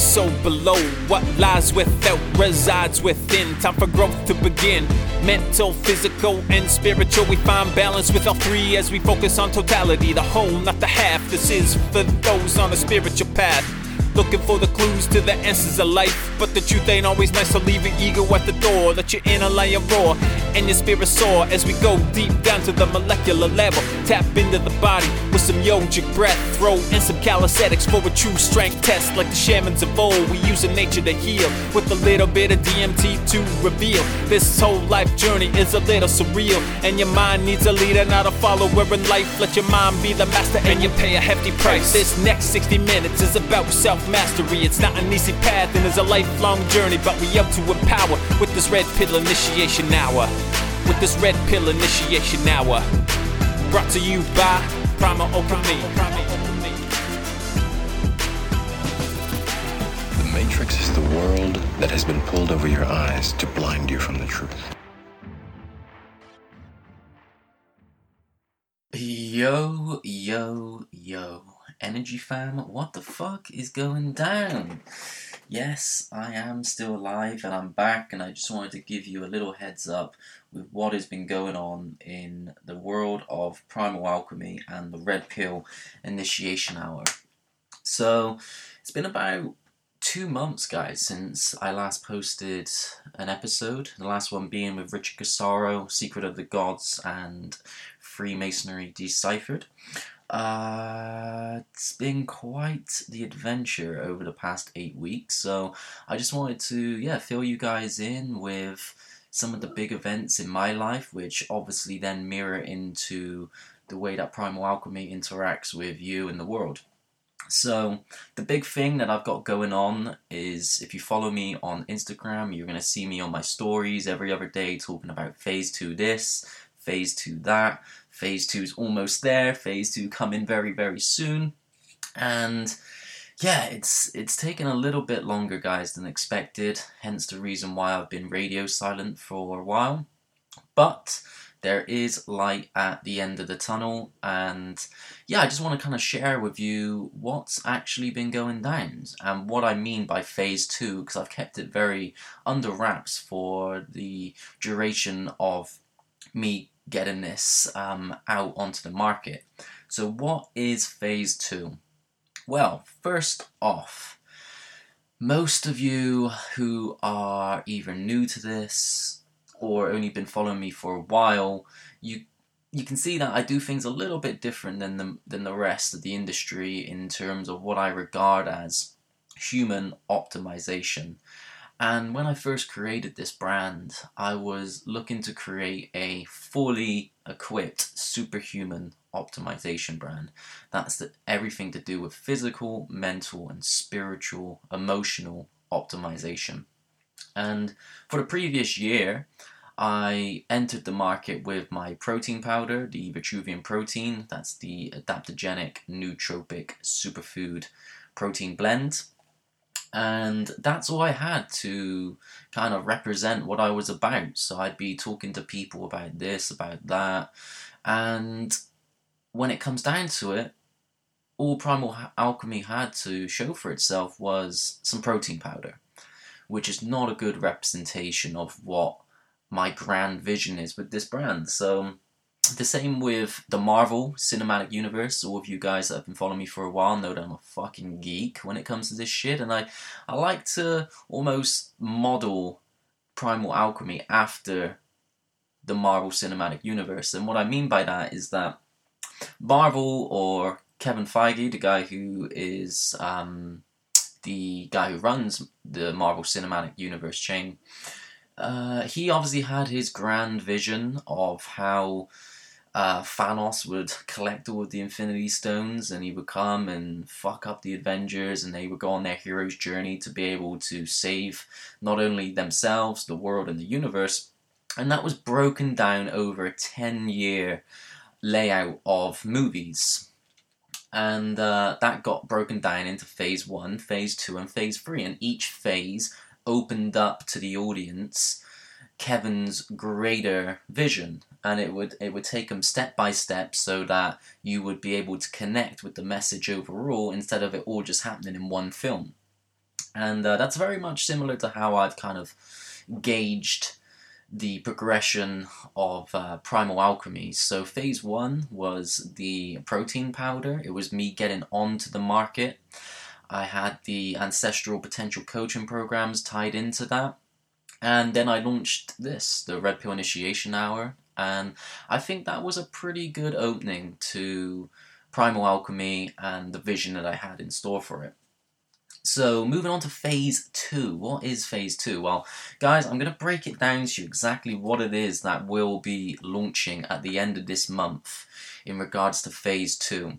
so below. What lies without resides within. Time for growth to begin. Mental, physical, and spiritual. We find balance with all three as we focus on totality, the whole, not the half. This is for those on a spiritual path. Looking for the clues to the answers of life. But the truth ain't always nice, so leave your ego at the door. Let your inner lion roar and your spirit soar as we go deep down to the molecular level. Tap into the body with some yogic breath. Throw in some calisthenics for a true strength test. Like the shamans of old, we use in nature to heal with a little bit of DMT to reveal. This whole life journey is a little surreal, and your mind needs a leader, not a follower in life. Let your mind be the master, and you pay a hefty price. This next 60 minutes is about self mastery. It's not an easy path, and it's a lifelong journey, but we up to empower with this red pill initiation hour. With this red pill initiation hour. Brought to you by Primal Alchemy. The Matrix is the world that has been pulled over your eyes to blind you from the truth. Yo, yo, yo. Energy fam, what the fuck is going down? Yes, I am still alive and I'm back, and I just wanted to give you a little heads up with what has been going on in the world of Primal Alchemy and the Red Pill Initiation Hour. So, it's been about two months, guys, since I last posted an episode. The last one being with Richard Cassaro, Secret of the Gods, and Freemasonry Deciphered. Uh, it's been quite the adventure over the past eight weeks, so I just wanted to, yeah, fill you guys in with some of the big events in my life, which obviously then mirror into the way that Primal Alchemy interacts with you and the world. So, the big thing that I've got going on is if you follow me on Instagram, you're going to see me on my stories every other day talking about phase two this, phase two that. Phase two is almost there, phase two coming very, very soon. And yeah, it's it's taken a little bit longer, guys, than expected, hence the reason why I've been radio silent for a while. But there is light at the end of the tunnel and yeah i just want to kind of share with you what's actually been going down and what i mean by phase two because i've kept it very under wraps for the duration of me getting this um, out onto the market so what is phase two well first off most of you who are either new to this or only been following me for a while, you you can see that I do things a little bit different than the than the rest of the industry in terms of what I regard as human optimization. And when I first created this brand, I was looking to create a fully equipped superhuman optimization brand. That's the, everything to do with physical, mental, and spiritual, emotional optimization. And for the previous year, I entered the market with my protein powder, the Vitruvian protein. That's the adaptogenic nootropic superfood protein blend. And that's all I had to kind of represent what I was about. So I'd be talking to people about this, about that. And when it comes down to it, all Primal Alchemy had to show for itself was some protein powder which is not a good representation of what my grand vision is with this brand. So, the same with the Marvel Cinematic Universe. All of you guys that have been following me for a while know that I'm a fucking geek when it comes to this shit, and I, I like to almost model Primal Alchemy after the Marvel Cinematic Universe. And what I mean by that is that Marvel or Kevin Feige, the guy who is um, the guy who runs the Marvel Cinematic Universe chain, uh, he obviously had his grand vision of how uh, Thanos would collect all of the Infinity Stones and he would come and fuck up the Avengers and they would go on their hero's journey to be able to save not only themselves, the world, and the universe. And that was broken down over a 10 year layout of movies. And uh, that got broken down into phase one, phase two, and phase three. And each phase opened up to the audience Kevin's greater vision. And it would it would take them step by step so that you would be able to connect with the message overall instead of it all just happening in one film. And uh, that's very much similar to how I've kind of gauged the progression of uh, Primal Alchemy. So, phase one was the protein powder, it was me getting onto the market. I had the ancestral potential coaching programs tied into that. And then I launched this, the Red Pill Initiation Hour. And I think that was a pretty good opening to Primal Alchemy and the vision that I had in store for it. So, moving on to phase two. What is phase two? Well, guys, I'm going to break it down to you exactly what it is that will be launching at the end of this month in regards to phase two.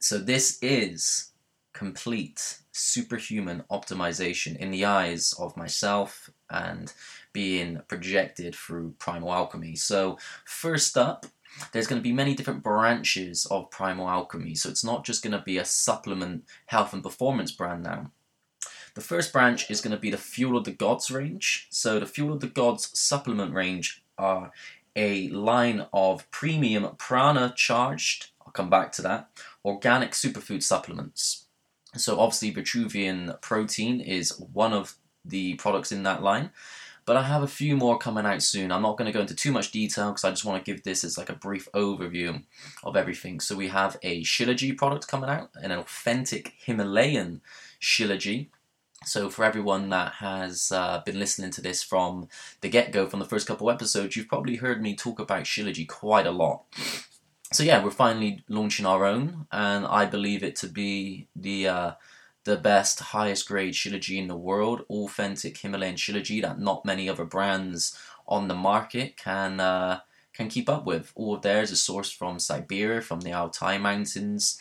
So, this is complete superhuman optimization in the eyes of myself and being projected through primal alchemy. So, first up, there's going to be many different branches of Primal Alchemy, so it's not just going to be a supplement health and performance brand now. The first branch is going to be the Fuel of the Gods range. So, the Fuel of the Gods supplement range are a line of premium prana charged, I'll come back to that, organic superfood supplements. So, obviously, Vitruvian protein is one of the products in that line. But I have a few more coming out soon. I'm not going to go into too much detail because I just want to give this as like a brief overview of everything. So we have a Shilajit product coming out, an authentic Himalayan Shilajit. So for everyone that has uh, been listening to this from the get-go, from the first couple episodes, you've probably heard me talk about Shilajit quite a lot. So yeah, we're finally launching our own, and I believe it to be the uh, the best, highest grade Shilajit in the world, authentic Himalayan Shilajit that not many other brands on the market can uh, can keep up with. All of theirs is sourced from Siberia, from the Altai Mountains,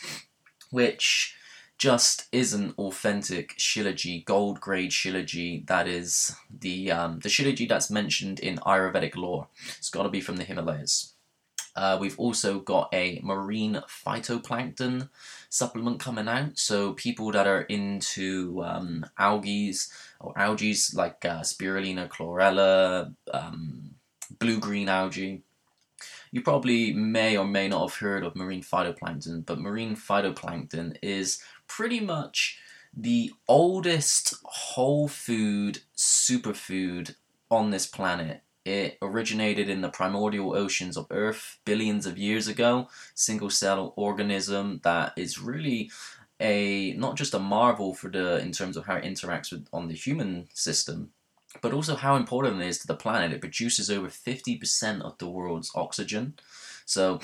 which just isn't authentic Shilajit, gold grade Shilajit. That is the um, the Shilajit that's mentioned in Ayurvedic lore. It's got to be from the Himalayas. Uh, we've also got a marine phytoplankton supplement coming out. So people that are into um, algae or algae like uh, spirulina, chlorella, um, blue-green algae. You probably may or may not have heard of marine phytoplankton, but marine phytoplankton is pretty much the oldest whole food superfood on this planet. It originated in the primordial oceans of Earth billions of years ago. Single cell organism that is really a not just a marvel for the in terms of how it interacts with on the human system, but also how important it is to the planet. It produces over fifty percent of the world's oxygen. So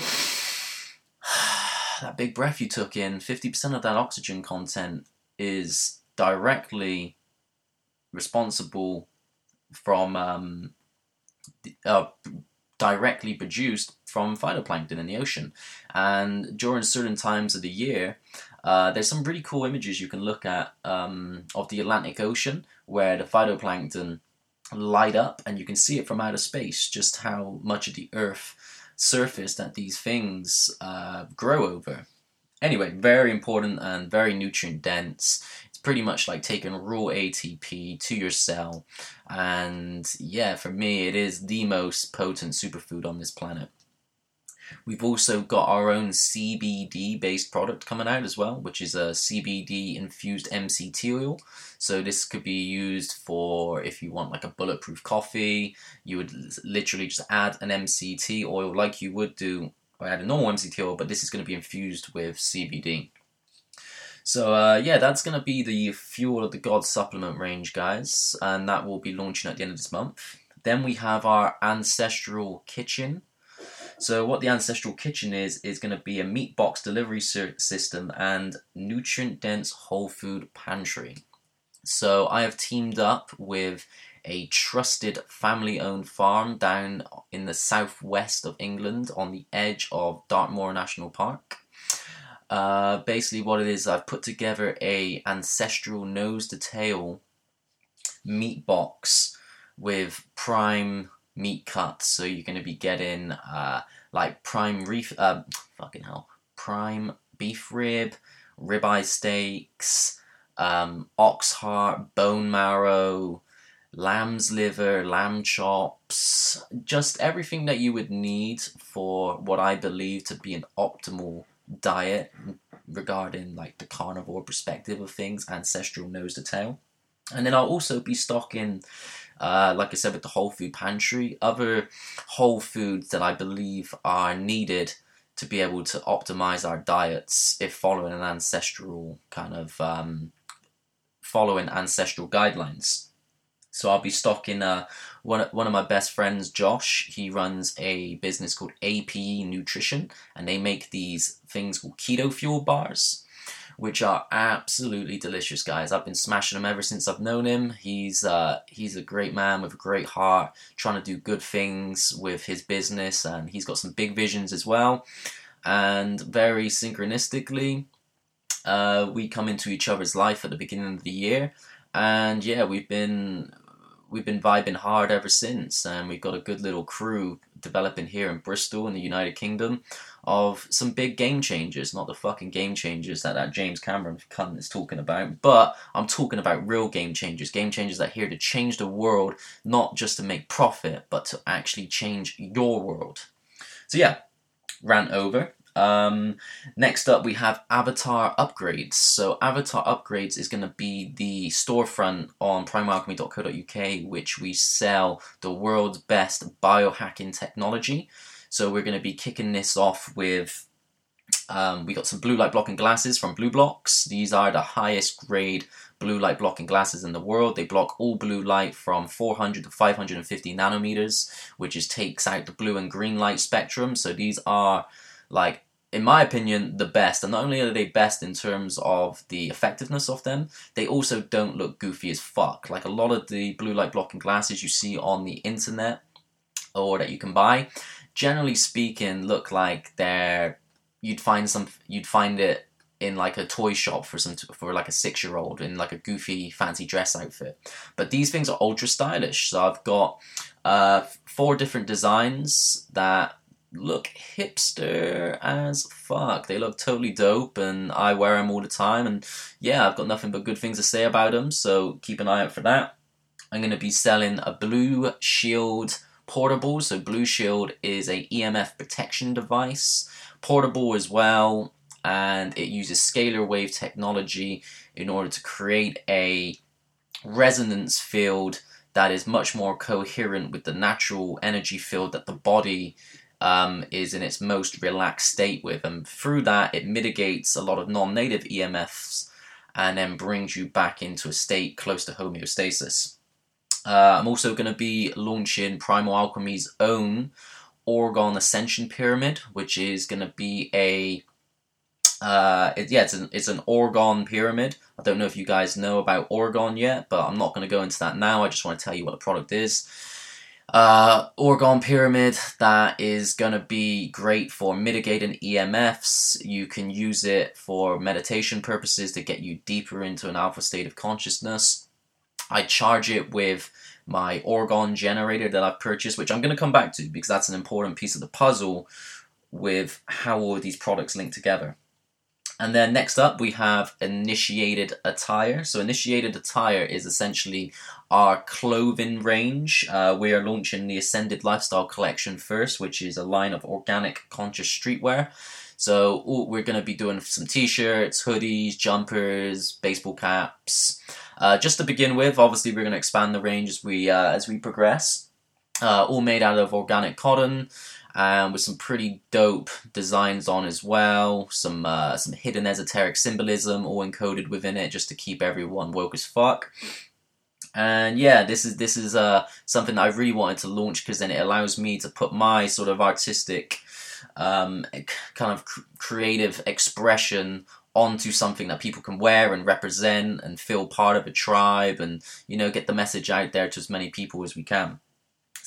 that big breath you took in, fifty percent of that oxygen content is directly responsible from um, uh, directly produced from phytoplankton in the ocean. And during certain times of the year, uh, there's some really cool images you can look at um, of the Atlantic Ocean where the phytoplankton light up and you can see it from outer space just how much of the Earth surface that these things uh, grow over. Anyway, very important and very nutrient dense pretty much like taking raw ATP to your cell. And yeah, for me, it is the most potent superfood on this planet. We've also got our own CBD based product coming out as well, which is a CBD infused MCT oil. So, this could be used for if you want like a bulletproof coffee, you would literally just add an MCT oil like you would do or add a normal MCT oil, but this is going to be infused with CBD. So uh, yeah, that's going to be the Fuel of the Gods supplement range, guys, and that will be launching at the end of this month. Then we have our Ancestral Kitchen. So what the Ancestral Kitchen is, is going to be a meat box delivery system and nutrient-dense whole food pantry. So I have teamed up with a trusted family-owned farm down in the southwest of England on the edge of Dartmoor National Park. Uh, basically, what it is, I've put together a ancestral nose to tail meat box with prime meat cuts. So you're going to be getting uh, like prime reef, uh, fucking hell, prime beef rib, ribeye steaks, um, ox heart, bone marrow, lamb's liver, lamb chops, just everything that you would need for what I believe to be an optimal diet regarding like the carnivore perspective of things, ancestral nose to tail. And then I'll also be stocking, uh, like I said, with the whole food pantry, other whole foods that I believe are needed to be able to optimize our diets if following an ancestral kind of um, following ancestral guidelines. So I'll be stocking uh, one one of my best friends, Josh. He runs a business called APE Nutrition, and they make these things called keto fuel bars, which are absolutely delicious, guys. I've been smashing them ever since I've known him. He's uh, he's a great man with a great heart, trying to do good things with his business, and he's got some big visions as well. And very synchronistically, uh, we come into each other's life at the beginning of the year and yeah, we've been we've been vibing hard ever since, and we've got a good little crew developing here in Bristol in the United Kingdom of some big game changers, not the fucking game changers that that James Cameron cunt is talking about, but I'm talking about real game changers, game changers that are here to change the world, not just to make profit, but to actually change your world. So yeah, rant over. Um, next up, we have Avatar Upgrades. So, Avatar Upgrades is going to be the storefront on primalchemy.co.uk, which we sell the world's best biohacking technology. So, we're going to be kicking this off with. Um, we got some blue light blocking glasses from BlueBlox. These are the highest grade blue light blocking glasses in the world. They block all blue light from 400 to 550 nanometers, which is takes out the blue and green light spectrum. So these are like in my opinion, the best. And not only are they best in terms of the effectiveness of them, they also don't look goofy as fuck. Like a lot of the blue light blocking glasses you see on the internet or that you can buy, generally speaking, look like they're you'd find some you'd find it in like a toy shop for some for like a six year old in like a goofy fancy dress outfit. But these things are ultra stylish. So I've got uh, four different designs that look hipster as fuck. They look totally dope, and I wear them all the time. And yeah, I've got nothing but good things to say about them. So keep an eye out for that. I'm going to be selling a Blushield portable. So Blushield is a EMF protection device, portable as well, and it uses scalar wave technology in order to create a resonance field that is much more coherent with the natural energy field that the body um, is in its most relaxed state with, and through that it mitigates a lot of non-native EMFs and then brings you back into a state close to homeostasis. Uh, I'm also going to be launching Primal Alchemy's own Orgone Ascension Pyramid, which is going to be a uh, it, yeah, it's an, it's an Orgone pyramid. I don't know if you guys know about Orgone yet, but I'm not going to go into that now. I just want to tell you what the product is uh, Orgone Pyramid that is going to be great for mitigating EMFs. You can use it for meditation purposes to get you deeper into an alpha state of consciousness. I charge it with my Orgone generator that I've purchased, which I'm going to come back to because that's an important piece of the puzzle with how all of these products link together. And then next up, we have initiated attire. So, initiated attire is essentially our clothing range. Uh, we are launching the Ascended Lifestyle Collection first, which is a line of organic conscious streetwear. So, we're going to be doing some t shirts, hoodies, jumpers, baseball caps. Uh, just to begin with, obviously, we're going to expand the range as we, uh, as we progress. Uh, all made out of organic cotton um, with some pretty dope designs on as well. Some uh, some hidden esoteric symbolism all encoded within it, just to keep everyone woke as fuck. And yeah, this is this is uh, something that I really wanted to launch because then it allows me to put my sort of artistic, um, kind of cr- creative expression onto something that people can wear and represent and feel part of a tribe and you know get the message out there to as many people as we can.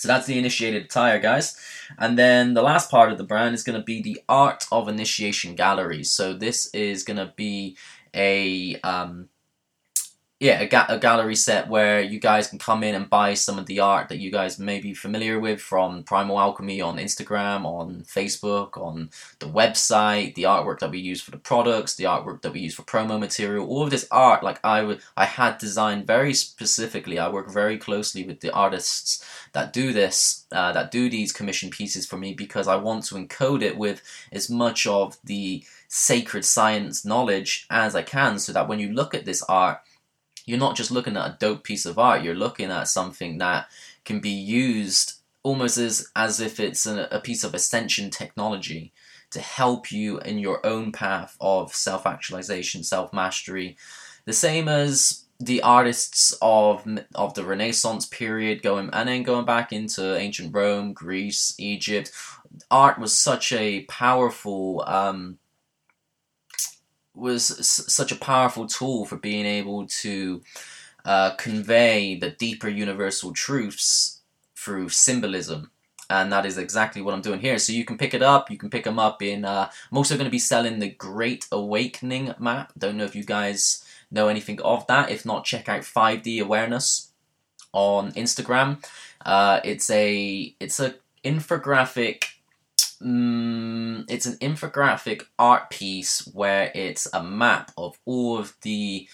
So that's the initiated attire, guys. And then the last part of the brand is going to be the Art of Initiation Galleries. So this is going to be a um, yeah, a, ga- a gallery set where you guys can come in and buy some of the art that you guys may be familiar with from Primal Alchemy on Instagram, on Facebook, on the website, the artwork that we use for the products, the artwork that we use for promo material. All of this art, like I I had designed very specifically. I work very closely with the artists that do this, uh, that do these commission pieces for me because I want to encode it with as much of the sacred science knowledge as I can, so that when you look at this art you're not just looking at a dope piece of art, you're looking at something that can be used almost as, as if it's a, a piece of ascension technology to help you in your own path of self actualization, self mastery. The same as the artists of of the Renaissance period going and then going back into ancient Rome, Greece, Egypt. Art was such a powerful um, was s- such a powerful tool for being able to uh, convey the deeper universal truths through symbolism. And that is exactly what I'm doing here. So you can pick it up. You can pick them up in. Uh, I'm also going to be selling the Great Awakening map. Don't know if you guys know anything of that. If not, check out 5D Awareness on Instagram. Uh, it's a it's a infographic Mm, it's an infographic art piece where it's a map of all of the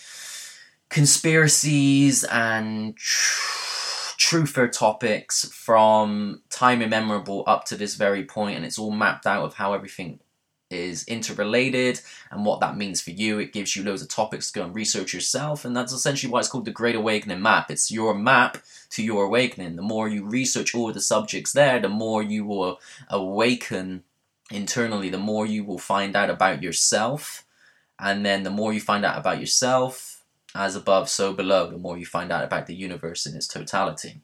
conspiracies and tr- truther topics from time immemorable up to this very point, and it's all mapped out of how everything is interrelated and what that means for you. It gives you loads of topics to go and research yourself, and that's essentially why it's called the Great Awakening Map. It's your map to your awakening. The more you research all the subjects there, the more you will awaken internally, the more you will find out about yourself, and then the more you find out about yourself, as above, so below, the more you find out about the universe in its totality.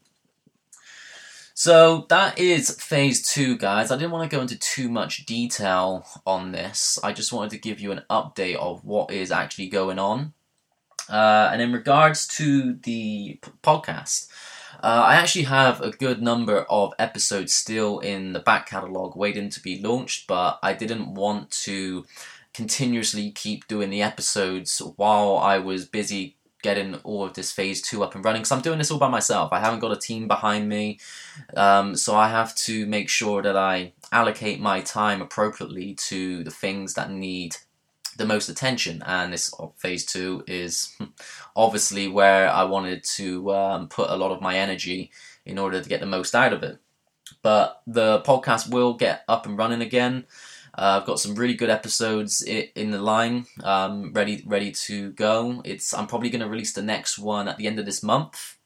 So that is phase two, guys. I didn't want to go into too much detail on this. I just wanted to give you an update of what is actually going on. Uh, and in regards to the p- podcast, uh, I actually have a good number of episodes still in the back catalogue waiting to be launched, but I didn't want to continuously keep doing the episodes while I was busy getting all of this phase two up and running because I'm doing this all by myself. I haven't got a team behind me, um, so I have to make sure that I allocate my time appropriately to the things that need the most attention. And this uh, phase two is obviously where I wanted to um, put a lot of my energy in order to get the most out of it. But the podcast will get up and running again. Uh, I've got some really good episodes in the line, um, ready ready to go. It's I'm probably going to release the next one at the end of this month,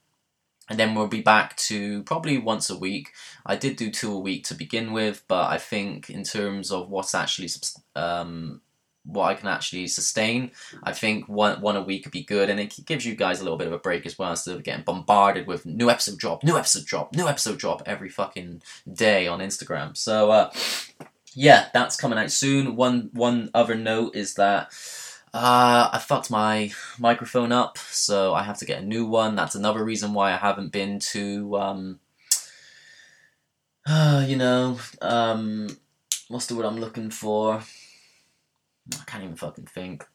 and then we'll be back to probably once a week. I did do two a week to begin with, but I think in terms of what's actually um, what I can actually sustain, I think one one a week could be good, and it gives you guys a little bit of a break as well instead of getting bombarded with new episode drop, new episode drop, new episode drop every fucking day on Instagram. So. Uh, yeah, that's coming out soon. One one other note is that uh, I fucked my microphone up, so I have to get a new one. That's another reason why I haven't been to, um, uh, you know, um, what's the word I'm looking for? I can't even fucking think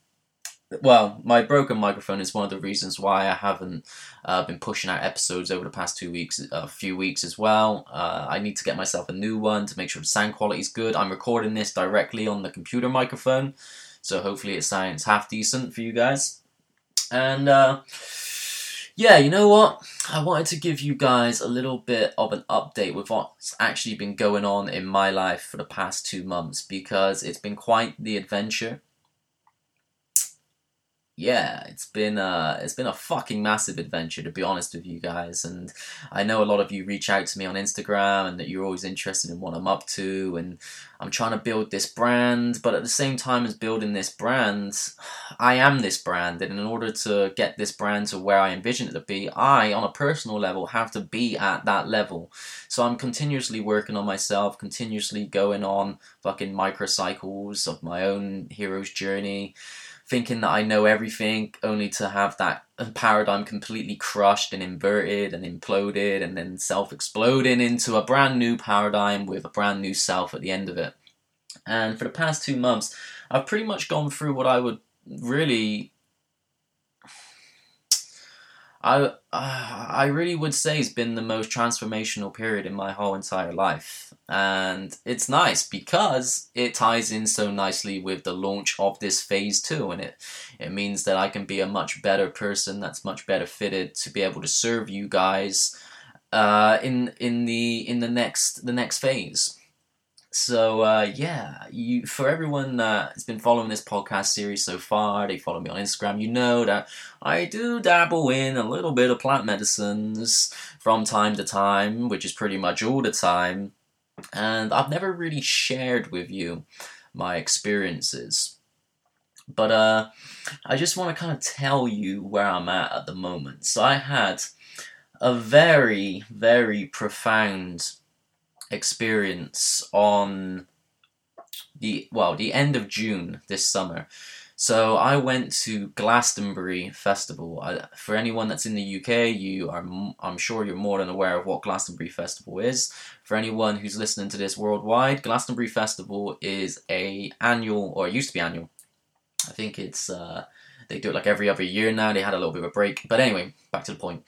well, my broken microphone is one of the reasons why I haven't uh, been pushing out episodes over the past two weeks, a few weeks as well. Uh, I need to get myself a new one to make sure the sound quality is good. I'm recording this directly on the computer microphone, so hopefully it sounds half decent for you guys. And uh, yeah, you know what? I wanted to give you guys a little bit of an update with what's actually been going on in my life for the past two months because it's been quite the adventure yeah, it's been uh it's been a fucking massive adventure to be honest with you guys and I know a lot of you reach out to me on Instagram and that you're always interested in what I'm up to and I'm trying to build this brand but at the same time as building this brand I am this brand and in order to get this brand to where I envision it to be I on a personal level have to be at that level. So I'm continuously working on myself continuously going on fucking microcycles of my own hero's journey thinking that I know everything, only to have that paradigm completely crushed and inverted and imploded, and then self exploding into a brand new paradigm with a brand new self at the end of it. And for the past two months, I've pretty much gone through what I would really I uh, I really would say it's been the most transformational period in my whole entire life, and it's nice because it ties in so nicely with the launch of this phase two, and it it means that I can be a much better person that's much better fitted to be able to serve you guys uh, in in the in the next the next phase. So uh, yeah, you for everyone that's been following this podcast series so far, they follow me on Instagram. You know that I do dabble in a little bit of plant medicines from time to time, which is pretty much all the time. And I've never really shared with you my experiences, but uh, I just want to kind of tell you where I'm at at the moment. So I had a very very profound experience on the well the end of June this summer. So I went to Glastonbury Festival. I, for anyone that's in the UK, you are I'm sure you're more than aware of what Glastonbury Festival is. For anyone who's listening to this worldwide, Glastonbury Festival is a annual or it used to be annual. I think it's uh, they do it like every other year now. They had a little bit of a break, but anyway, back to the point.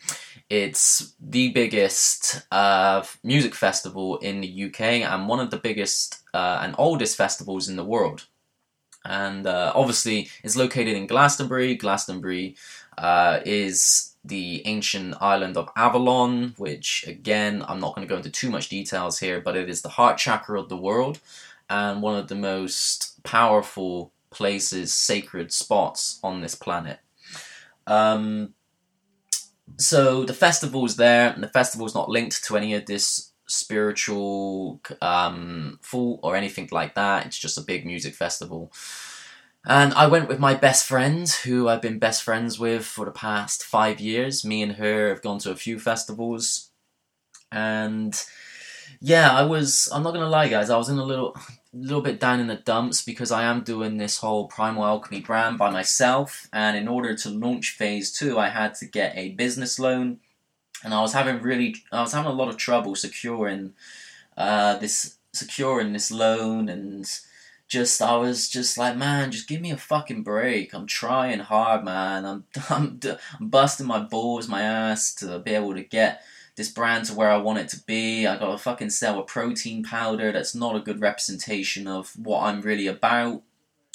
It's the biggest uh, music festival in the UK and one of the biggest uh, and oldest festivals in the world. And uh, obviously, it's located in Glastonbury. Glastonbury uh, is the ancient island of Avalon, which, again, I'm not going to go into too much details here, but it is the heart chakra of the world and one of the most powerful places, sacred spots on this planet. Um, so the festival's there, and the festival's not linked to any of this spiritual um, fool or anything like that. It's just a big music festival. And I went with my best friend, who I've been best friends with for the past five years. Me and her have gone to a few festivals. And yeah, I was, I'm not gonna lie, guys, I was in a little, little bit down in the dumps because I am doing this whole Primal Alchemy brand by myself, and in order to launch phase two, I had to get a business loan, and I was having really, I was having a lot of trouble securing uh, this, securing this loan, and just I was just like, man, just give me a fucking break. I'm trying hard, man. I'm I'm, I'm busting my balls, my ass to be able to get this brand to where I want it to be. I got to fucking sell a protein powder that's not a good representation of what I'm really about.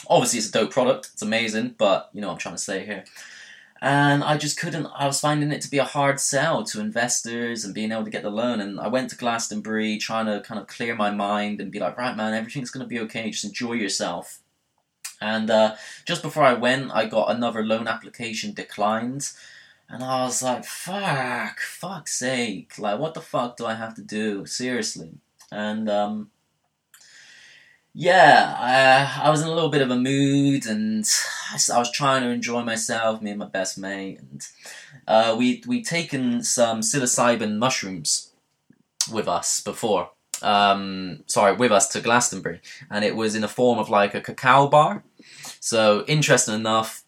Obviously, it's a dope product, it's amazing, but you know what I'm trying to say here. And I just couldn't, I was finding it to be a hard sell to investors and being able to get the loan. And I went to Glastonbury trying to kind of clear my mind and be like, right, man, everything's to be okay, just enjoy yourself. And uh, just before I went, I got another loan application declined and I was like, fuck, fuck's sake. Like, what the fuck do I have to do? Seriously. And, um, yeah, I, I was in a little bit of a mood and I, I was trying to enjoy myself, me and my best mate. And uh, we, we'd taken some psilocybin mushrooms with us before. Um, sorry, with us to Glastonbury. And it was in the form of like a cacao bar. So, interesting enough,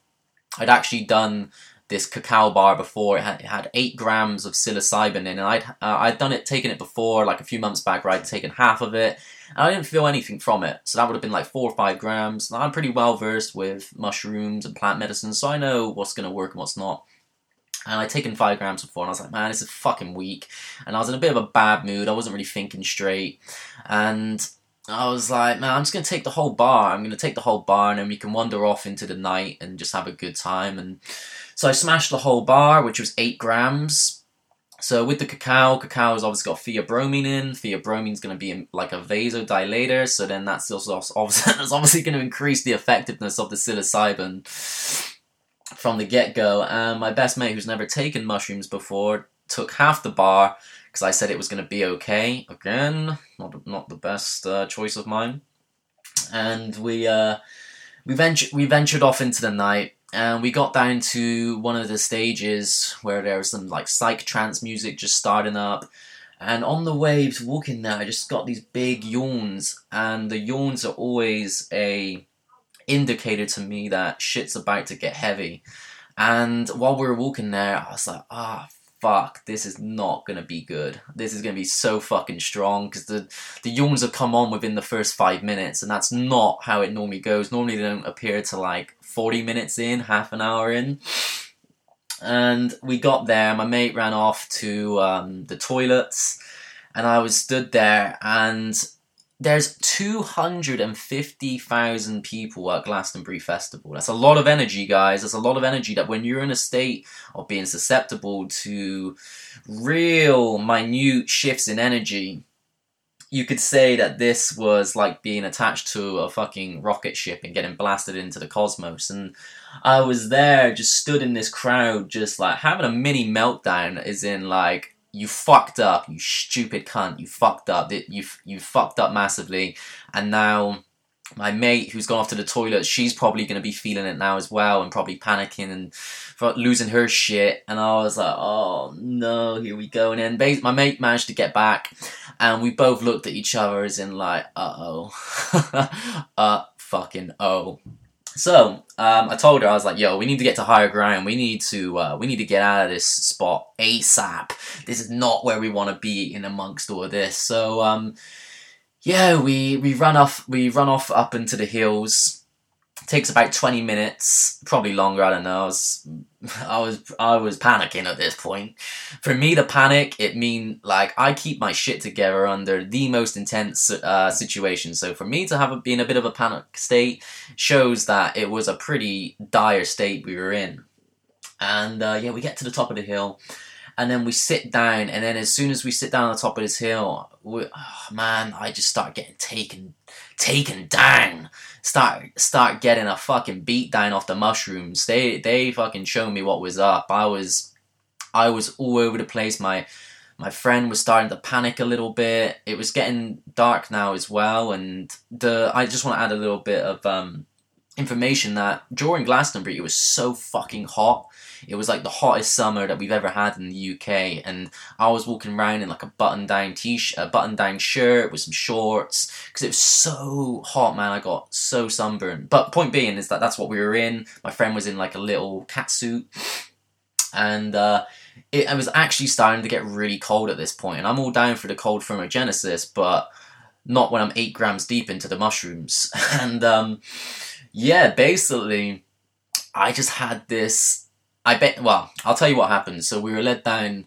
I'd actually done this cacao bar before. It had, it had eight grams of psilocybin in, and I'd uh, I'd done it, taken it before, like a few months back, where I'd taken half of it, and I didn't feel anything from it. So that would have been like four or five grams. And I'm pretty well versed with mushrooms and plant medicine, so I know what's going to work and what's not. And I'd taken five grams before, and I was like, man, this is fucking weak. And I was in a bit of a bad mood. I wasn't really thinking straight, and I was like, man, I'm just gonna take the whole bar. I'm gonna take the whole bar, and then we can wander off into the night and just have a good time. And so I smashed the whole bar, which was eight grams. So with the cacao, cacao has obviously got theobromine in. Theobromine is going to be like a vasodilator, so then that's also obviously, obviously going to increase the effectiveness of the psilocybin from the get go. And my best mate, who's never taken mushrooms before, took half the bar because I said it was going to be okay. Again, not not the best uh, choice of mine. And we uh, we ventured we ventured off into the night and we got down to one of the stages where there was some like psych trance music just starting up. And on the way to walking there i just got these big yawns. And the yawns are always a indicator to me that shit's about to get heavy. And while we were walking there i was like ah oh, fuck, this is not gonna be good. This is gonna be so fucking strong because the the yawns have come on within the first five minutes, and that's not how it normally goes. Normally, they don't appear to like forty minutes in, half an hour in. And we got there. My mate ran off to um, the toilets, and I was stood there. And there's 250,000 people at Glastonbury Festival. That's a lot of energy, guys. That's a lot of energy that when you're in a state of being susceptible to real minute shifts in energy, you could say that this was like being attached to a fucking rocket ship and getting blasted into the cosmos. And I was there, just stood in this crowd, just like having a mini meltdown, as in like, you fucked up, you stupid cunt, you fucked up, you you fucked up massively, and now my mate who's gone off to the toilet, she's probably going to be feeling it now as well and probably panicking and losing her shit. And I was like, oh no, here we go. And then my mate managed to get back and we both looked at each other as in like, uh oh, uh fucking oh. So um, I told her I was like, "Yo, we need to get to higher ground. We need to uh, we need to get out of this spot asap. This is not where we want to be in amongst all of this." So um, yeah, we we run off we run off up into the hills. takes about twenty minutes, probably longer. I don't know. I was I was I was panicking at this point. For me to panic, it mean like I keep my shit together under the most intense uh, situation. So for me to have a, be a bit of a panic state shows that it was a pretty dire state we were in. And uh, yeah, we get to the top of the hill and then we sit down, and then as soon as we sit down on the top of this hill, we, oh, man, I just start getting taken, taken down. Start, start getting a fucking beat down off the mushrooms. They, they fucking showed me what was up. I was, I was all over the place. My, my friend was starting to panic a little bit. It was getting dark now as well, and the I just want to add a little bit of um, information that during Glastonbury it was so fucking hot it was like the hottest summer that we've ever had in the UK, and I was walking around in like a button-down t-shirt, a button-down shirt with some shorts because it was so hot, man. I got so sunburned. But point being is that that's what we were in. My friend was in like a little cat suit, and. uh it, it was actually starting to get really cold at this point, and I'm all down for the cold thermogenesis, but not when I'm eight grams deep into the mushrooms. and um, yeah, basically, I just had this I bet. Well, I'll tell you what happened. So we were led down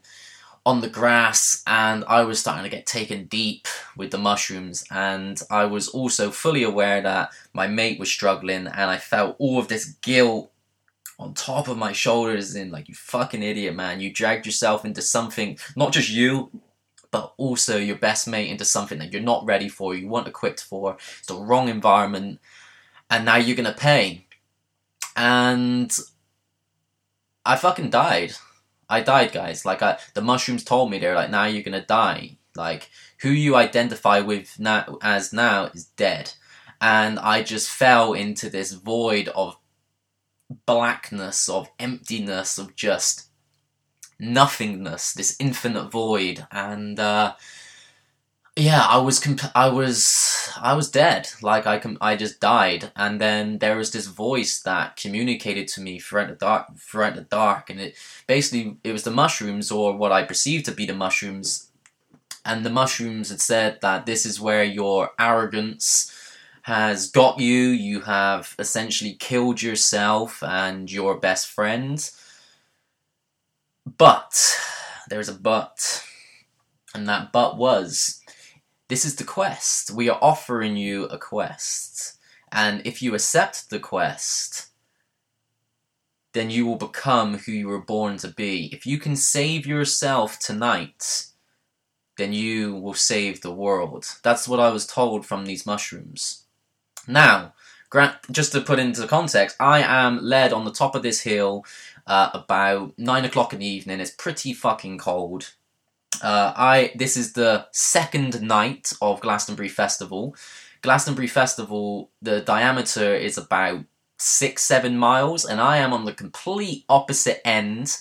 on the grass, and I was starting to get taken deep with the mushrooms. And I was also fully aware that my mate was struggling, and I felt all of this guilt on top of my shoulders. In like, you fucking idiot, man! You dragged yourself into something, not just you, but also your best mate into something that you're not ready for, you weren't equipped for. It's the wrong environment, and now you're gonna pay. And I fucking died. I died, guys. Like I, the mushrooms told me they're like, now you're gonna die. Like who you identify with now as now is dead, and I just fell into this void of blackness, of emptiness, of just nothingness, this infinite void, and uh, yeah, I was comp- I was I was dead. Like I com- I just died, and then there was this voice that communicated to me throughout the dark, throughout the dark, and it basically it was the mushrooms or what I perceived to be the mushrooms, and the mushrooms had said that this is where your arrogance has got you. You have essentially killed yourself and your best friend. But there's a but, and that but was this is the quest. We are offering you a quest. And if you accept the quest, then you will become who you were born to be. If you can save yourself tonight, then you will save the world. That's what I was told from these mushrooms. Now, just to put into context, I am led on the top of this hill uh, about 9 o'clock in the evening. It's pretty fucking cold. Uh, I this is the second night of Glastonbury Festival. Glastonbury Festival, the diameter is about six, seven miles, and I am on the complete opposite end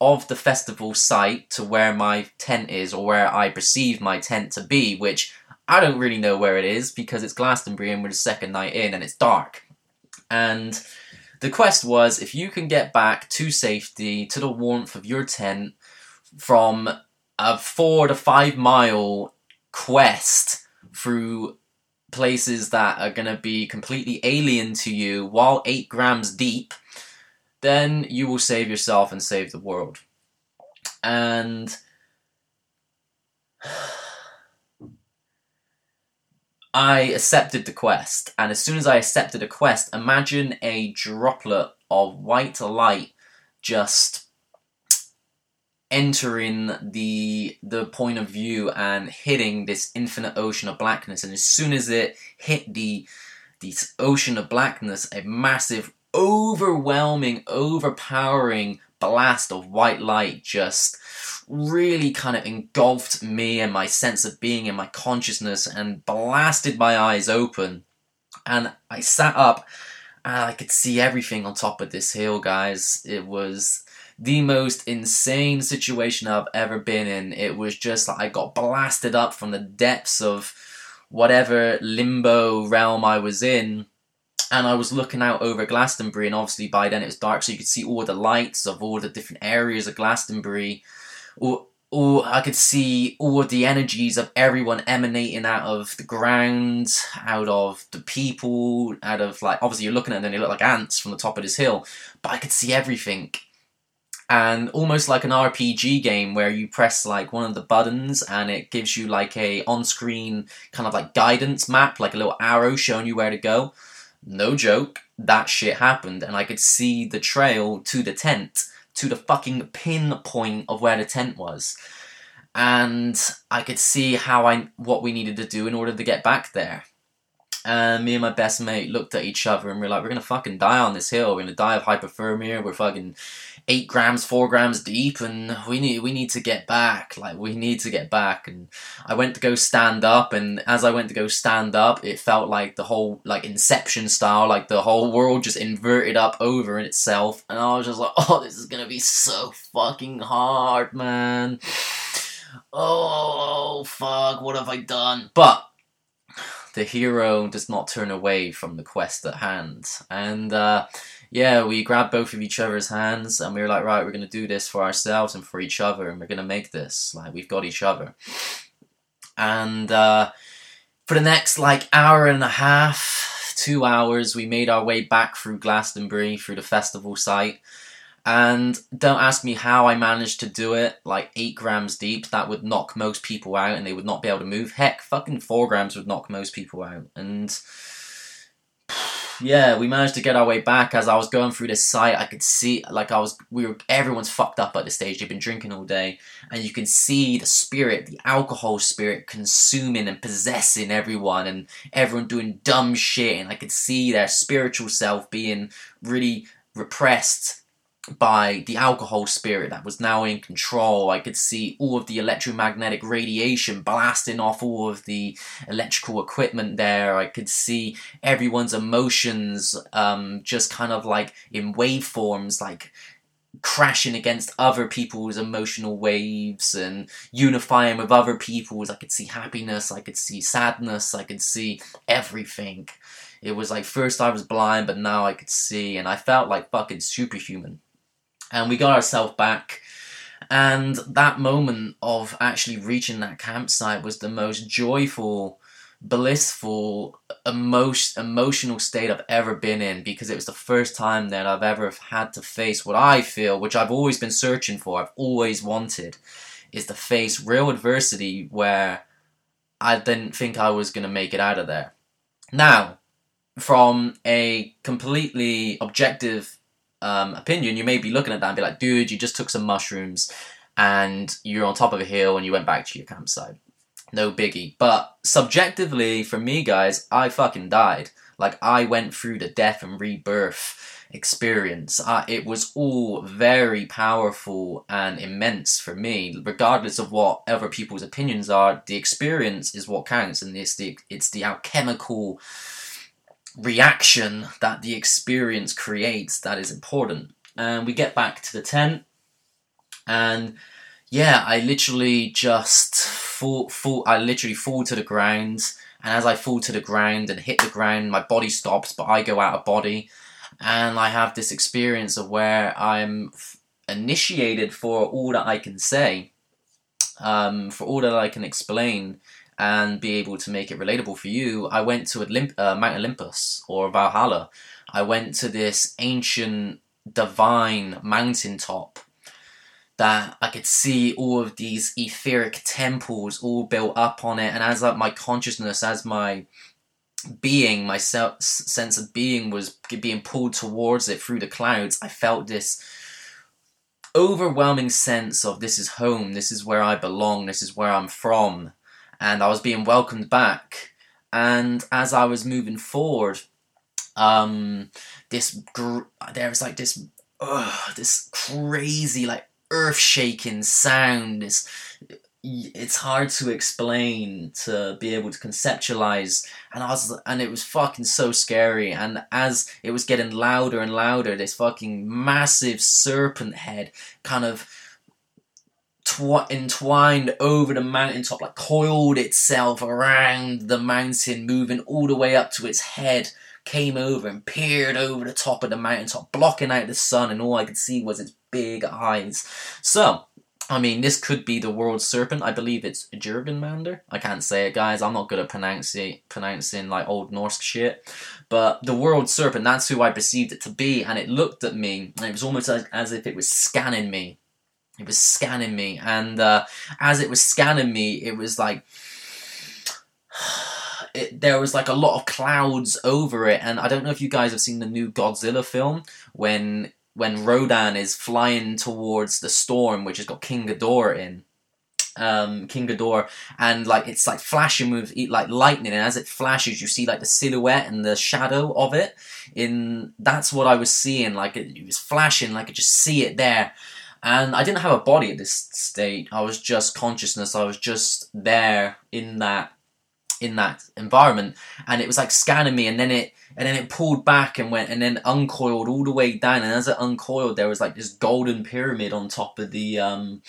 of the festival site to where my tent is, or where I perceive my tent to be, which I don't really know where it is because it's Glastonbury and we're the second night in and it's dark. And the quest was if you can get back to safety, to the warmth of your tent from a four to five mile quest through places that are going to be completely alien to you while eight grams deep, then you will save yourself and save the world. And I accepted the quest, and as soon as I accepted the quest, imagine a droplet of white light just entering the the point of view and hitting this infinite ocean of blackness and as soon as it hit the the ocean of blackness a massive overwhelming overpowering blast of white light just really kind of engulfed me and my sense of being and my consciousness and blasted my eyes open. And I sat up and I could see everything on top of this hill, guys. It was the most insane situation I've ever been in. It was just like I got blasted up from the depths of whatever limbo realm I was in. And I was looking out over Glastonbury, and obviously by then it was dark, so you could see all the lights of all the different areas of Glastonbury or or I could see all the energies of everyone emanating out of the ground, out of the people, out of like obviously you're looking at them, they look like ants from the top of this hill, but I could see everything. And almost like an RPG game where you press like one of the buttons and it gives you like a on-screen kind of like guidance map, like a little arrow showing you where to go. No joke, that shit happened, and I could see the trail to the tent to the fucking pinpoint of where the tent was. And I could see how I what we needed to do in order to get back there. And me and my best mate looked at each other and we are like, we're gonna fucking die on this hill. We're gonna die of hypothermia. We're fucking eight grams, four grams deep, and we need we need to get back. Like we need to get back. And I went to go stand up, and as I went to go stand up, it felt like the whole like Inception style, like the whole world just inverted up over in itself. And I was just like, oh, this is gonna be so fucking hard, man. Oh fuck, what have I done? But the hero does not turn away from the quest at hand, and. uh yeah, we grabbed both of each other's hands and we were like, right, we're gonna do this for ourselves and for each other, and we're gonna make this. Like we've got each other. And uh, for the next like hour and a half, two hours, we made our way back through Glastonbury, through the festival site. And don't ask me how I managed to do it, like 8 grams deep, that would knock most people out and they would not be able to move. Heck, fucking 4 grams would knock most people out. And yeah, we managed to get our way back. As I was going through this site, I could see like I was we were everyone's fucked up at this stage. They've been drinking all day, and you can see the spirit, the alcohol spirit, consuming and possessing everyone, and everyone doing dumb shit. And I could see their spiritual self being really repressed by the alcohol spirit that was now in control. I could see all of the electromagnetic radiation blasting off all of the electrical equipment there. I could see everyone's emotions um, just kind of like in waveforms, like crashing against other people's emotional waves and unifying with other people's. I could see happiness, I could see sadness, I could see everything. It was like first I was blind, but now I could see, and I felt like fucking superhuman and we got ourselves back. And that moment of actually reaching that campsite was the most joyful, blissful, emotion, emotional state I've ever been in because it was the first time that I've ever had to face what I feel, which I've always been searching for, I've always wanted, is to face real adversity where I didn't think I was going to make it out of there. Now, from a completely objective um, opinion, you may be looking at that and be like, dude, you just took some mushrooms and you're on top of a hill and you went back to your campsite. No biggie. But subjectively, for me, guys, I fucking died. Like, I went through the death and rebirth experience. Uh, it was all very powerful and immense for me. Regardless of what other people's opinions are, the experience is what counts, and it's the it's the alchemical reaction that the experience creates that is important. And we get back to the tent, and yeah, I literally just fall, fall. I literally fall to the ground, and as I fall to the ground and hit the ground, my body stops, but I go out of body, and I have this experience of where I'm initiated for all that I can say, um, for all that I can explain, and be able to make it relatable for you, I went to Olymp- uh, Mount Olympus or Valhalla. I went to this ancient divine mountaintop that I could see all of these etheric temples all built up on it, and as like my consciousness, as my being, my self, sense of being was being pulled towards it through the clouds, I felt this overwhelming sense of this is home, this is where I belong, this is where I'm from, and I was being welcomed back. And as I was moving forward, um, this gr- there was like this, uh, this crazy like earth shaking sound. This it's hard to explain to be able to conceptualize and i was and it was fucking so scary and as it was getting louder and louder this fucking massive serpent head kind of tw- entwined over the mountaintop like coiled itself around the mountain moving all the way up to its head came over and peered over the top of the mountaintop blocking out the sun and all i could see was its big eyes so I mean, this could be the world serpent. I believe it's Jurgenmander. I can't say it, guys. I'm not good at pronouncing pronouncing like old Norse shit. But the world serpent, that's who I perceived it to be, and it looked at me, and it was almost as, as if it was scanning me. It was scanning me, and uh, as it was scanning me, it was like. It, there was like a lot of clouds over it, and I don't know if you guys have seen the new Godzilla film when when Rodan is flying towards the storm, which has got King Ghidorah in. Um, King Ghidorah, and like it's like flashing with like lightning, and as it flashes, you see like the silhouette and the shadow of it. In that's what I was seeing. Like it, it was flashing, like I just see it there. And I didn't have a body at this state. I was just consciousness. I was just there in that in that environment, and it was like scanning me, and then it and then it pulled back and went and then uncoiled all the way down and as it uncoiled there was like this golden pyramid on top of the um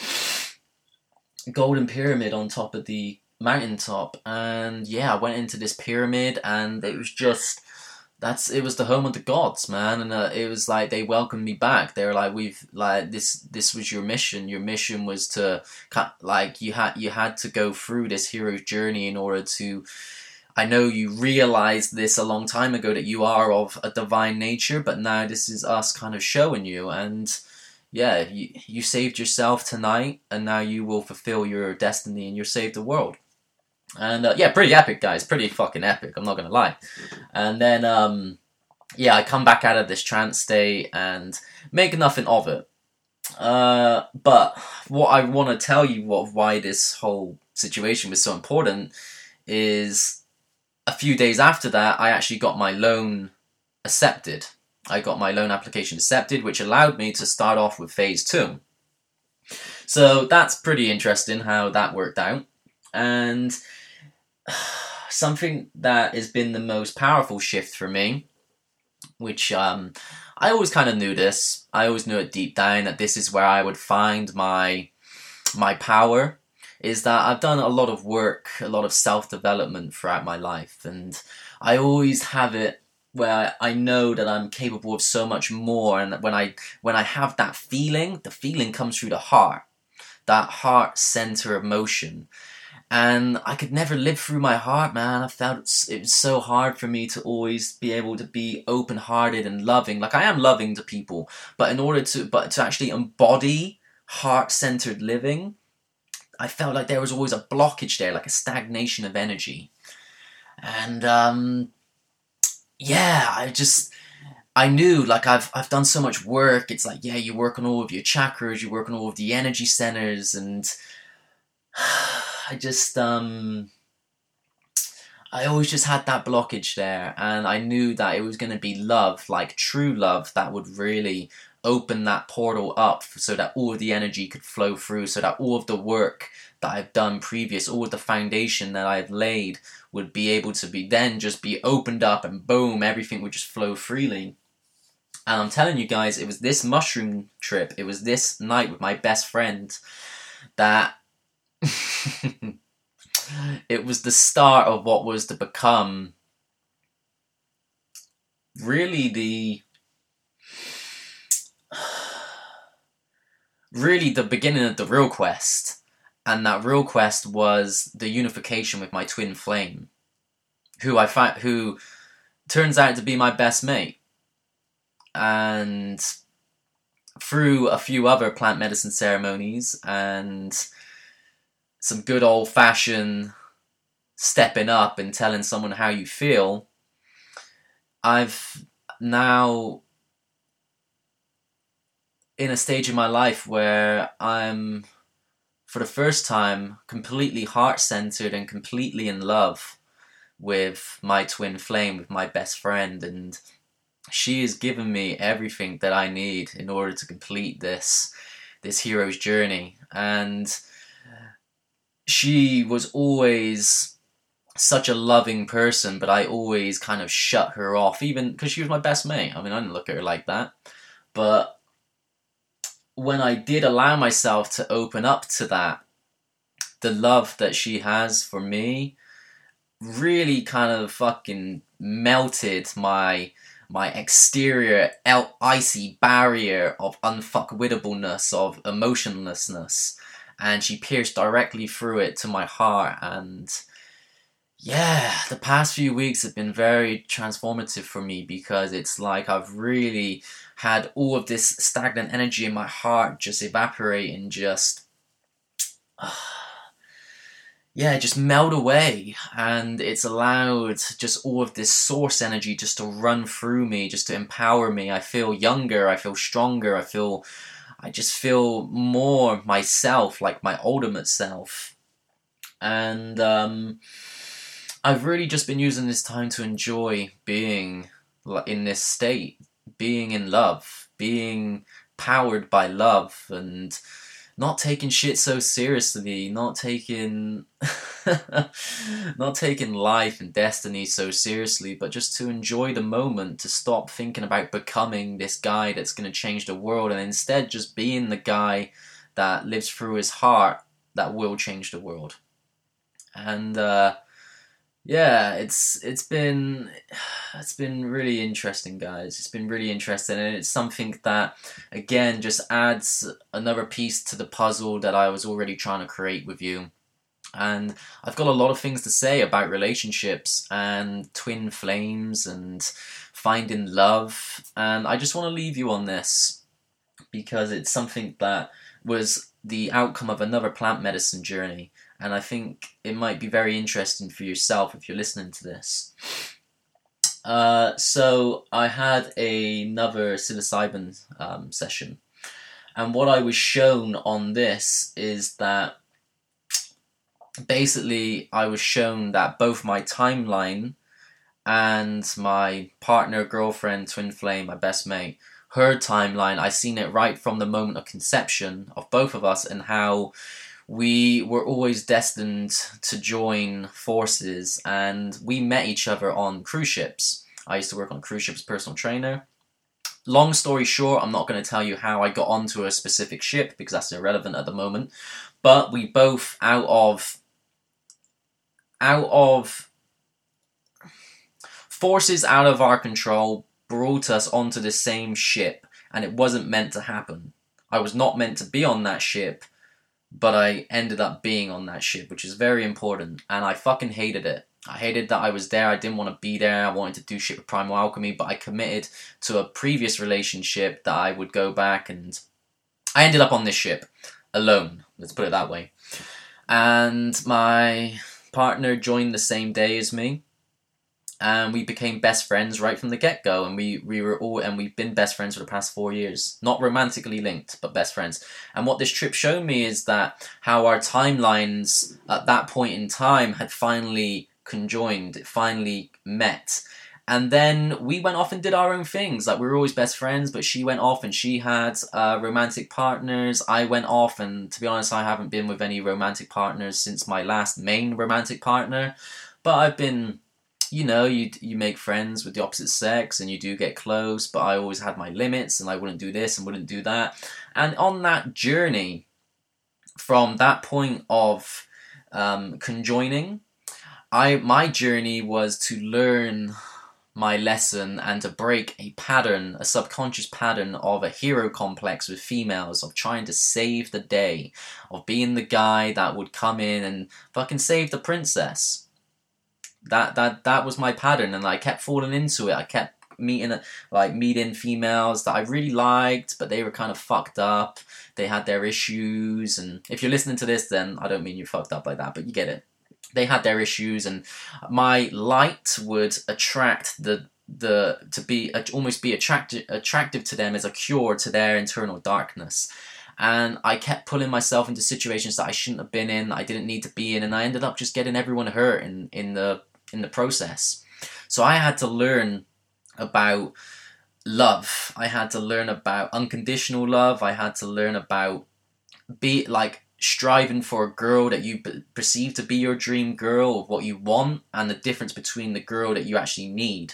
golden pyramid on top of the mountaintop and yeah i went into this pyramid and it was just that's it was the home of the gods man and uh, it was like they welcomed me back they were like we've like this this was your mission your mission was to like you had you had to go through this hero's journey in order to I know you realized this a long time ago that you are of a divine nature, but now this is us kind of showing you. And yeah, you, you saved yourself tonight, and now you will fulfill your destiny and you save the world. And uh, yeah, pretty epic, guys. Pretty fucking epic. I'm not gonna lie. And then, um, yeah, I come back out of this trance state and make nothing of it. Uh, but what I want to tell you, what why this whole situation was so important, is a few days after that, I actually got my loan accepted. I got my loan application accepted, which allowed me to start off with phase two. So that's pretty interesting how that worked out. And something that has been the most powerful shift for me, which um, I always kind of knew this. I always knew it deep down that this is where I would find my my power is that I've done a lot of work, a lot of self development throughout my life, and I always have it where I know that I'm capable of so much more, and when I when I have that feeling, the feeling comes through the heart, that heart center of emotion. And I could never live through my heart, man. I felt it was so hard for me to always be able to be open hearted and loving. Like I am loving to people, but in order to but to actually embody heart centered living, I felt like there was always a blockage there, like a stagnation of energy. And um, yeah, I just I knew like I've I've done so much work. It's like yeah, you work on all of your chakras, you work on all of the energy centers, and I just um I always just had that blockage there, and I knew that it was going to be love, like true love, that would really open that portal up so that all of the energy could flow through, so that all of the work that I've done previous, all of the foundation that I've laid would be able to be then just be opened up and boom, everything would just flow freely. And I'm telling you guys, it was this mushroom trip, it was this night with my best friend that it was the start of what was to become really the really the beginning of the real quest. And that real quest was the unification with my twin flame, who I find who turns out to be my best mate. And through a few other plant medicine ceremonies and some good old fashioned stepping up and telling someone how you feel, I've now in a stage in my life where I'm for the first time completely heart centered and completely in love with my twin flame, with my best friend, and she has given me everything that I need in order to complete this this hero's journey. And she was always such a loving person, but I always kind of shut her off, even because she was my best mate. I mean, I didn't look at her like that. But when I did allow myself to open up to that, the love that she has for me really kind of fucking melted my my exterior icy barrier of unfuckwitableness, of emotionlessness, and she pierced directly through it to my heart. And yeah, the past few weeks have been very transformative for me because it's like I've really had all of this stagnant energy in my heart just evaporate and just. Uh, yeah, just melt away. And it's allowed just all of this source energy just to run through me, just to empower me. I feel younger, I feel stronger, I feel, I just feel more myself, like my ultimate self. And um, I've really just been using this time to enjoy being in this state, being in love, being powered by love, and not taking shit so seriously, not taking not taking life and destiny so seriously, but just to enjoy the moment, to stop thinking about becoming this guy that's going to change the world and instead just being the guy that lives through his heart that will change the world. And uh yeah, it's it's been it's been really interesting, guys. It's been really interesting, and it's something that again just adds another piece to the puzzle that I was already trying to create with you. And I've got a lot of things to say about relationships and twin flames and finding love, and I just want to leave you on this because it's something that was the outcome of another plant medicine journey and I think it might be very interesting for yourself if you're listening to this. Uh, so I had another psilocybin um, session, and what I was shown on this is that basically I was shown that both my timeline and my partner, girlfriend, twin flame, my best mate, her timeline, I seen it right from the moment of conception of both of us and how we were always destined to join forces and we met each other on cruise ships. I used to work on cruise ships personal trainer. Long story short, I'm not going to tell you how I got onto a specific ship because that's irrelevant at the moment. But we both out of out of forces out of our control brought us onto the same ship and it wasn't meant to happen. I was not meant to be on that ship but I ended up being on that ship, which is very important, and I fucking hated it. I hated that I was there. I didn't want to be there. I wanted to do shit with Primal Alchemy, but I committed to a previous relationship that I would go back, and I ended up on this ship alone. Let's put it that way. And my partner joined the same day as me and we became best friends right from the get go. And we we were all and we've been best friends for the past four years, not romantically linked, but best friends. And what this trip showed me is that how our timelines at that point in time had finally conjoined, it finally met. And then we went off and did our own things. Like we were always best friends, but she went off and she had uh, romantic partners. I went off, and to be honest, I haven't been with any romantic partners since my last main romantic partner. But I've been you know, you you make friends with the opposite sex and you do get close, but I always had my limits and I wouldn't do this and wouldn't do that. And on that journey, from that point of um, conjoining, I my journey was to learn my lesson and to break a pattern, a subconscious pattern of a hero complex with females, of trying to save the day, of being the guy that would come in and fucking save the princess that that that was my pattern and I kept falling into it. I kept meeting like meeting females that I really liked, but they were kind of fucked up. They had their issues, and if you're listening to this, then I don't mean you're fucked up like that, but you get it. They had their issues, and my light would attract the the to be almost be attractive attractive to them as a cure to their internal darkness and I kept pulling myself into situations that I shouldn't have been in, I didn't need to be in, and I ended up just getting everyone hurt in, in the in the process. So I had to learn about love. I had to learn about unconditional love. I had to learn about be like striving for a girl that you perceive to be your dream girl of what you want and the difference between the girl that you actually need.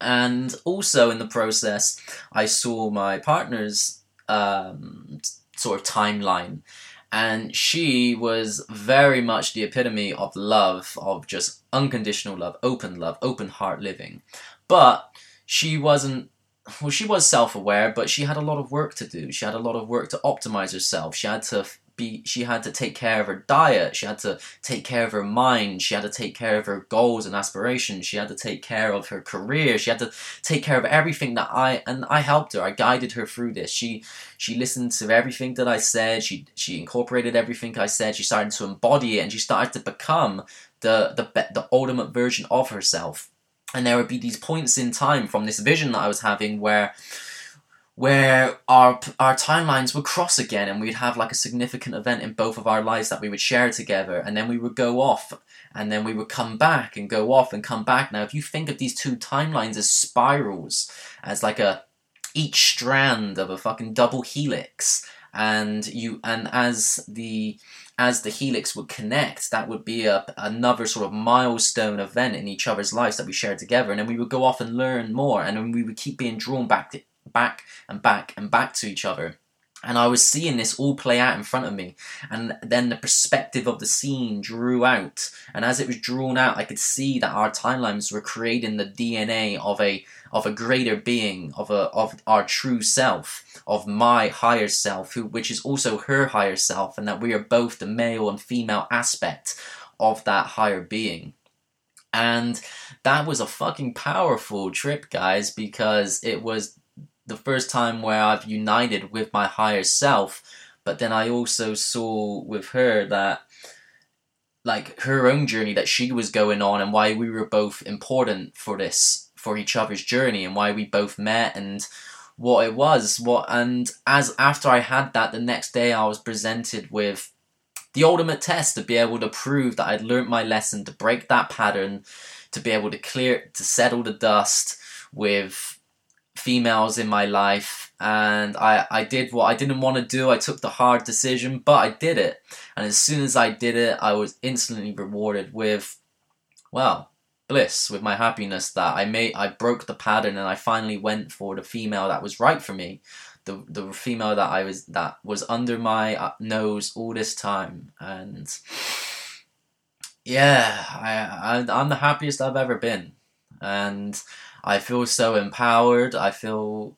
And also in the process, I saw my partner's um, sort of timeline. And she was very much the epitome of love, of just unconditional love, open love, open heart living. But she wasn't well, she was self aware, but she had a lot of work to do. She had a lot of work to optimize herself. She had to be, she had to take care of her diet. She had to take care of her mind. She had to take care of her goals and aspirations. She had to take care of her career. She had to take care of everything that I, and I helped her. I guided her through this. She, she listened to everything that I said. She, she incorporated everything I said. She started to embody it and she started to become the, the, the ultimate version of herself and there would be these points in time from this vision that I was having where where our our timelines would cross again and we'd have like a significant event in both of our lives that we would share together and then we would go off and then we would come back and go off and come back. Now if you think of these two timelines as spirals as like a each strand of a fucking double helix and you and as the as the helix would connect, that would be a, another sort of milestone event in each other's lives that we shared together, and then we would go off and learn more, and then we would keep being drawn back, to, back and back and back to each other. And I was seeing this all play out in front of me, and then the perspective of the scene drew out, and as it was drawn out, I could see that our timelines were creating the DNA of a of a greater being, of a of our true self of my higher self, who which is also her higher self, and that we are both the male and female aspect of that higher being. And that was a fucking powerful trip, guys, because it was the first time where I've united with my higher self. But then I also saw with her that like her own journey that she was going on and why we were both important for this for each other's journey and why we both met and what it was. What and as after I had that, the next day I was presented with the ultimate test to be able to prove that I'd learnt my lesson, to break that pattern, to be able to clear, to settle the dust with females in my life. And I, I did what I didn't want to do. I took the hard decision, but I did it. And as soon as I did it, I was instantly rewarded with, well, bliss, with my happiness that I made I broke the pattern and I finally went for the female that was right for me. The the female that I was that was under my uh, nose all this time and yeah, I, I I'm the happiest I've ever been. And I feel so empowered. I feel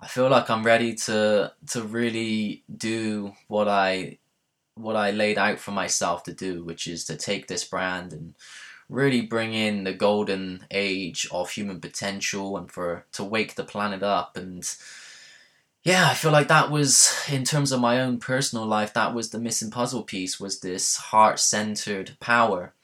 I feel like I'm ready to to really do what I what I laid out for myself to do, which is to take this brand and really bring in the golden age of human potential and for to wake the planet up and yeah i feel like that was in terms of my own personal life that was the missing puzzle piece was this heart-centered power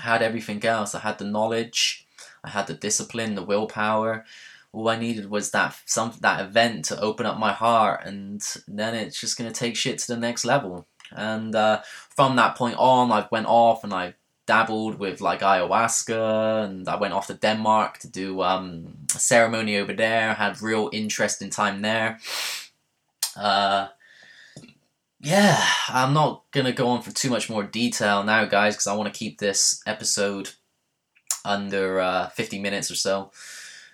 i had everything else i had the knowledge i had the discipline the willpower all i needed was that some that event to open up my heart and then it's just to take shit to the next level and uh, from that point on i went off and i dabbled with like ayahuasca and I went off to Denmark to do um, a ceremony over there. Had real interesting time there. Uh, yeah, I'm not gonna go on for too much more detail now, guys, because I want to keep this episode under uh, 50 minutes or so.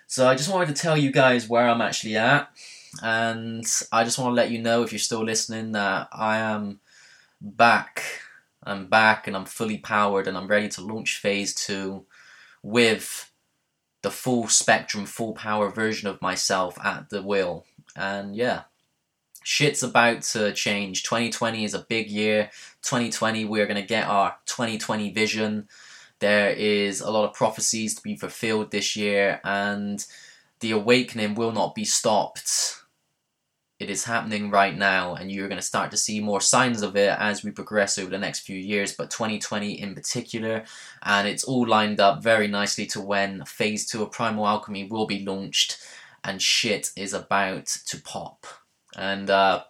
So I just wanted to tell you guys where I'm actually at, and I just want to let you know if you're still listening that I am back I'm back and I'm fully powered and I'm ready to launch phase two with the full spectrum, full power version of myself at the wheel. And yeah, shit's about to change. 2020 is a big year. 2020, we're going to get our 2020 vision. There is a lot of prophecies to be fulfilled this year, and the awakening will not be stopped. It is happening right now, and you're going to start to see more signs of it as we progress over the next few years, but 2020 in particular. And it's all lined up very nicely to when phase two of Primal Alchemy will be launched and shit is about to pop. And uh,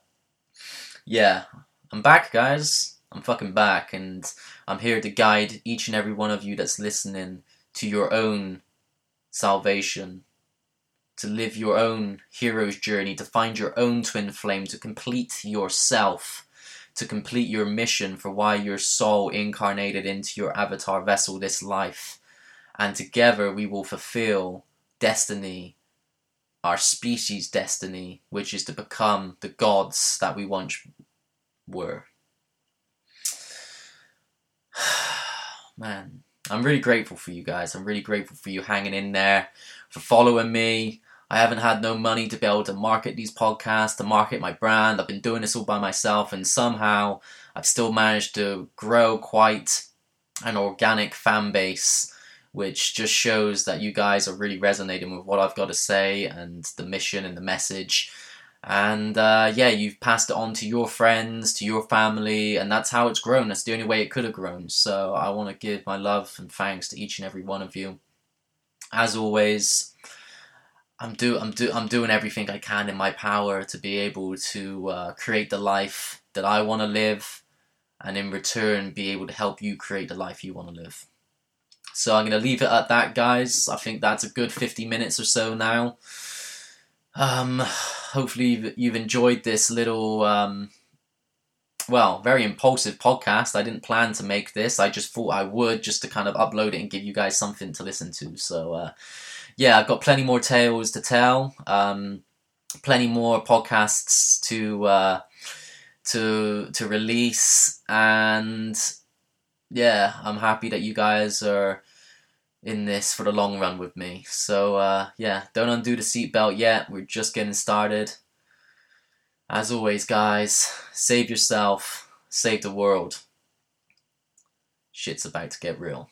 yeah, I'm back, guys. I'm fucking back, and I'm here to guide each and every one of you that's listening to your own salvation, to live your own hero's journey, to find your own twin flame, to complete yourself, to complete your mission for why your soul incarnated into your avatar vessel this life. And together we will fulfill destiny, our species' destiny, which is to become the gods that we once were. Man, I'm really grateful for you guys. I'm really grateful for you hanging in there, for following me. I haven't had no money to be able to market these podcasts, to market my brand. I've been doing this all by myself, and somehow I've still managed to grow quite an organic fan base, which just shows that you guys are really resonating with what I've got to say and the mission and the message. And uh, yeah, you've passed it on to your friends, to your family, and that's how it's grown. That's the only way it could have grown. So I want to give my love and thanks to each and every one of you. As always, I'm do I'm do I'm doing everything I can in my power to be able to uh, create the life that I want to live, and in return be able to help you create the life you want to live. So I'm gonna leave it at that, guys. I think that's a good 50 minutes or so now. Um, hopefully you've, you've enjoyed this little, um, well, very impulsive podcast. I didn't plan to make this. I just thought I would just to kind of upload it and give you guys something to listen to. So, uh, yeah, I've got plenty more tales to tell. Um, plenty more podcasts to uh, to to release, and yeah, I'm happy that you guys are in this for the long run with me. So uh, yeah, don't undo the seatbelt yet. We're just getting started. As always, guys, save yourself, save the world. Shit's about to get real.